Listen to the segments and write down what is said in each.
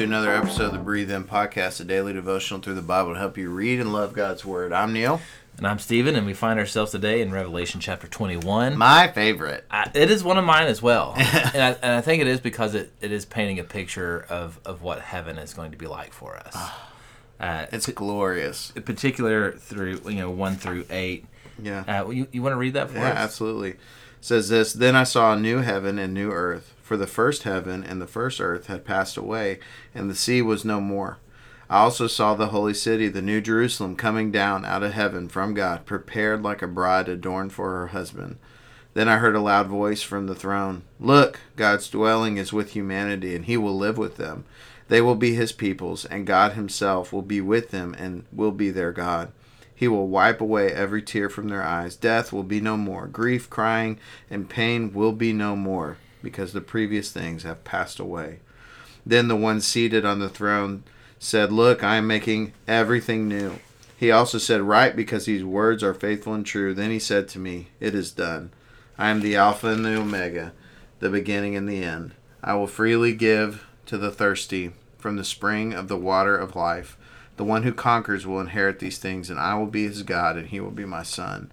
to another episode of the Breathe In Podcast, a daily devotional through the Bible to help you read and love God's Word. I'm Neal. And I'm Stephen, and we find ourselves today in Revelation chapter 21. My favorite. I, it is one of mine as well. and, I, and I think it is because it, it is painting a picture of, of what heaven is going to be like for us. Uh, It's glorious. in particular through, you know, 1 through 8. Yeah. Uh, you, you want to read that for Yeah, us? absolutely. It says this Then I saw a new heaven and new earth, for the first heaven and the first earth had passed away, and the sea was no more. I also saw the holy city, the new Jerusalem, coming down out of heaven from God, prepared like a bride adorned for her husband. Then I heard a loud voice from the throne Look, God's dwelling is with humanity, and he will live with them. They will be his peoples, and God himself will be with them and will be their God. He will wipe away every tear from their eyes. Death will be no more. Grief, crying, and pain will be no more, because the previous things have passed away. Then the one seated on the throne said, Look, I am making everything new. He also said, Write, because these words are faithful and true. Then he said to me, It is done. I am the Alpha and the Omega, the beginning and the end. I will freely give to the thirsty from the spring of the water of life. The one who conquers will inherit these things, and I will be his God, and he will be my son.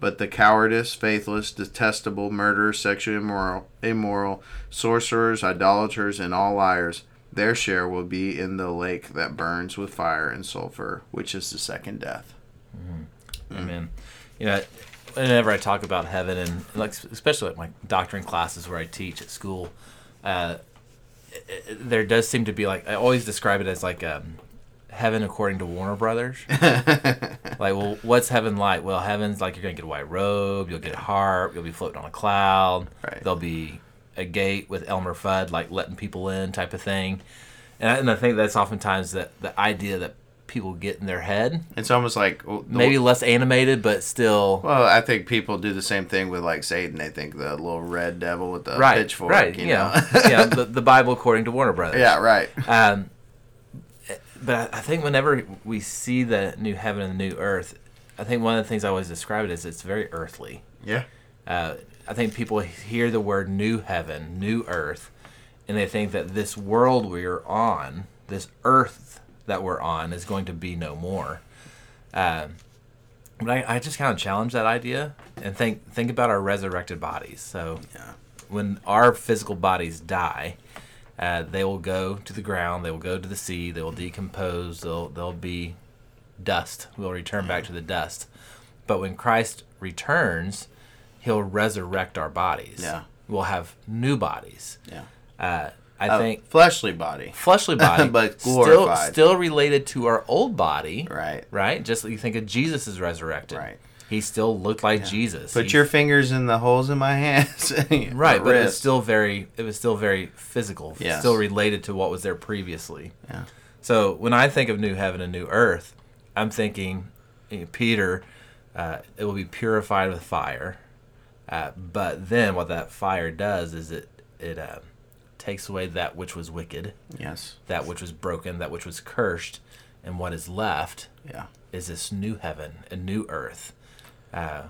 But the cowardice, faithless, detestable, murderers, sexually immoral, immoral, sorcerers, idolaters, and all liars, their share will be in the lake that burns with fire and sulfur, which is the second death. Amen. You know, whenever I talk about heaven and like especially like my doctrine classes where I teach at school, uh, it- it- there does seem to be like I always describe it as like um, heaven according to Warner Brothers. like, well, what's heaven like? Well, heaven's like you're gonna get a white robe, you'll get a harp, you'll be floating on a cloud. Right. There'll be a gate with Elmer Fudd like letting people in type of thing. And I, and I think that's oftentimes that the idea that people get in their head, It's almost like well, maybe less animated, but still Well, I think people do the same thing with like Satan. They think the little red devil with the right, pitchfork. right, you yeah, know? yeah. The, the Bible according to Warner Brothers. yeah, right. Um, but I I think whenever we see the new heaven and the new earth, I think one of the things I always describe it as it's very earthly. Yeah. Uh, I think people hear the word new heaven, new earth, and they think that this world we're on, this earth that we're on, is going to be no more. Um, but I, I just kind of challenge that idea and think think about our resurrected bodies. So Yeah. when our physical bodies die, uh, they will go to the ground. They will go to the sea. They will decompose. They'll they'll be dust. We'll return back to the dust. But when Christ returns, He'll resurrect our bodies. Yeah. we'll have new bodies. Yeah. Uh, I A think fleshly body. fleshly body, But still glorified. still related to our old body. Right. Right. Just like you think of Jesus is resurrected. Right. He still looked like Jesus. Put He- your fingers in the holes in my hands. right but it's wrist. still very it was still very physical Yes. still related to what was there previously Yeah. so when i think of new heaven and new earth i'm thinking you know, peter uh, it will be purified with fire uh, but then what that fire does is it it uh, takes away that which was wicked Yes. that which was broken that which was cursed and what is left Yeah. is this new heaven and new earth uh,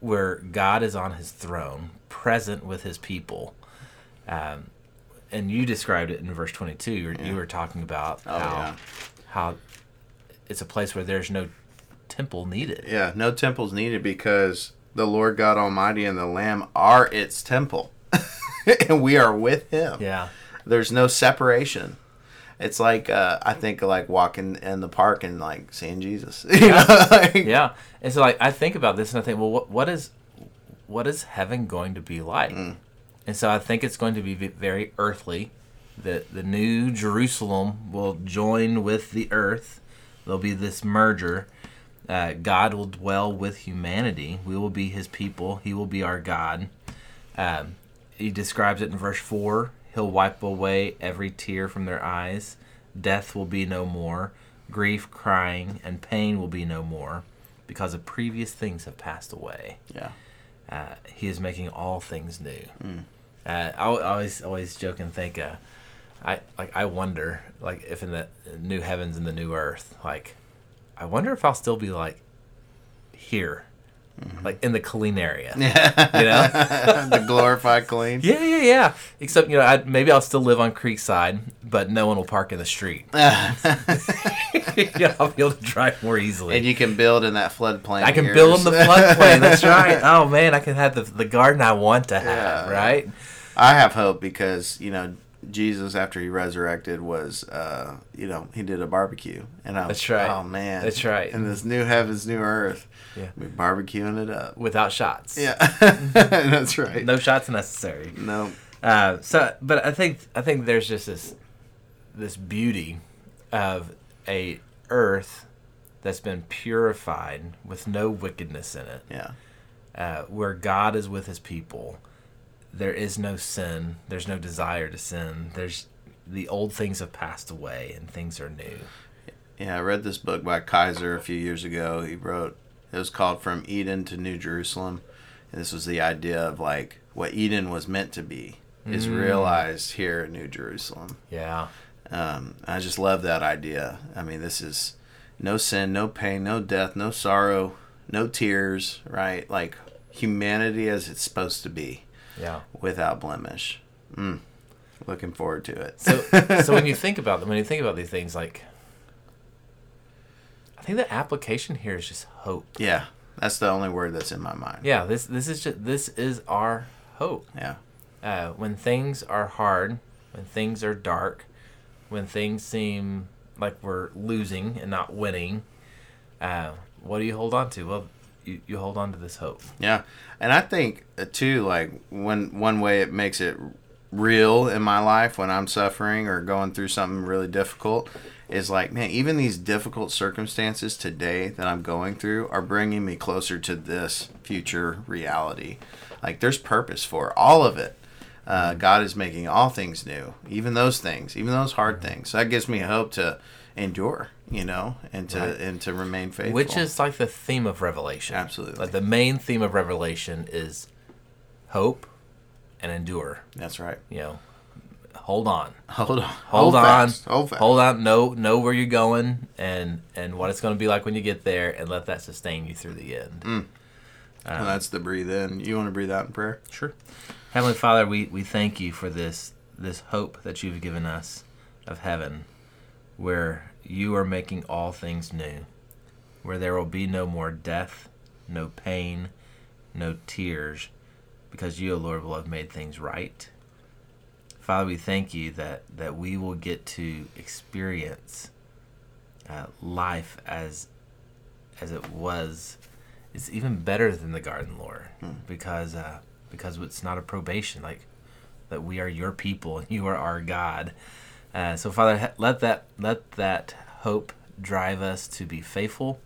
where God is on his throne, present with his people. Um, and you described it in verse 22. You were, you were talking about Oh, how, yeah. how it's a place where there's no temple needed. Yeah. No temples needed because the Lord God Almighty and the Lamb are its temple, and we are with Him. Yeah. There's no separation. It's like uh, I think like walking in the park and like seeing Jesus. You know? Like- Yeah. And so like I think about this and I think, well, what, what is what is heaven going to be like? And so I think it's going to be very earthly. That the new Jerusalem will join with the earth. There'll be this merger. Uh, God will dwell with humanity. We will be His people. He will be our God. Um, he describes it in verse four. He'll wipe away every tear from their eyes. Death will be no more. Grief, crying, and pain will be no more, because the previous things have passed away. Yeah. Uh, he is making all things new. Uh, I al- always always joke and think, uh, I like I wonder like if in the new heavens and the new earth, like I wonder if I'll still be like here, Mm-hmm. like in the clean area. Yeah. You know? the glorified clean. Yeah, yeah, yeah. Except you know, I, maybe I'll still live on Creekside, but no one will park in the street. yeah, I'll be able to drive more easily. And you can build in that floodplain. I can of build in the floodplain. That's right. Oh man, I can have the the garden I want to have. Yeah. Right. I have hope because you know Jesus after he resurrected was uh you know he did a barbecue and I was That's right. oh man That's right. in this new heavens new earth Yeah. we barbecuing it up Without shots. yeah that's right No shots necessary. no Uh, so, but I think I think there's just this this beauty of a earth that's been purified with no wickedness in it, yeah uh, where God is with His people. There is no sin. There's no desire to sin. There's the old things have passed away and things are new. yeah I read this book by Kaiser a few years ago he wrote it was called From Eden to New Jerusalem and this was the idea of like what Eden was meant to be is Mm. realized here in New Jerusalem Yeah, Um, I just love that idea. I mean, this is no sin, no pain, no death, no sorrow, no tears, right? Like humanity as it's supposed to be yeah. without blemish. Mm. Looking forward to it. So, so when you think about them, when you think about these things, like I think the application here is just hope. yeah, that's the only word that's in my mind. Yeah, this this is just this is our hope. Yeah. Uh, when things are hard, when things are dark, when things seem like we're losing and not winning, uh, what do you hold on to? Well, you, you hold on to this hope. Yeah, and I think uh, too, like one one way it makes it real in my life when I'm suffering or going through something really difficult is like, man, even these difficult circumstances today that I'm going through are bringing me closer to this future reality. Like, there's purpose for all of it. Uh, God is making all things new, even those things, even those hard mm-hmm. things. So that gives me hope to endure, you know, and to Right. and to remain faithful. Which is like the theme of Revelation. Absolutely. Like the main theme of Revelation is hope and endure. that's right. You know, hold on. Hold on. hold, on, fast. Hold fast. hold on. Know know where you're going and and what it's going to be like when you get there, and let that sustain you through the end. Mm. Um, well, that's the breathe in. You want to breathe out in prayer? Sure. Heavenly Father, we, we thank you for this this hope that you've given us of heaven, where you are making all things new, where there will be no more death, no pain, no tears, because you, O Lord, will have made things right. Father, we thank you that, that we will get to experience uh, life as as it was. It's even better than the garden, Lord, because uh, because it's not a probation. Like that, we are your people and you are our God. Uh, so, Father, let that let that hope drive us to be faithful.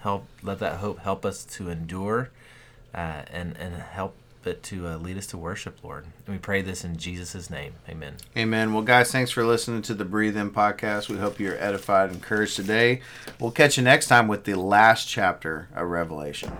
Help let that hope help us to endure, uh, and and help it to uh, lead us to worship, Lord. And we pray this in Jesus' name. Amen. Amen. Well, guys, thanks for listening to the Breathe In podcast. We hope you're edified and encouraged today. We'll catch you next time with the last chapter of Revelation.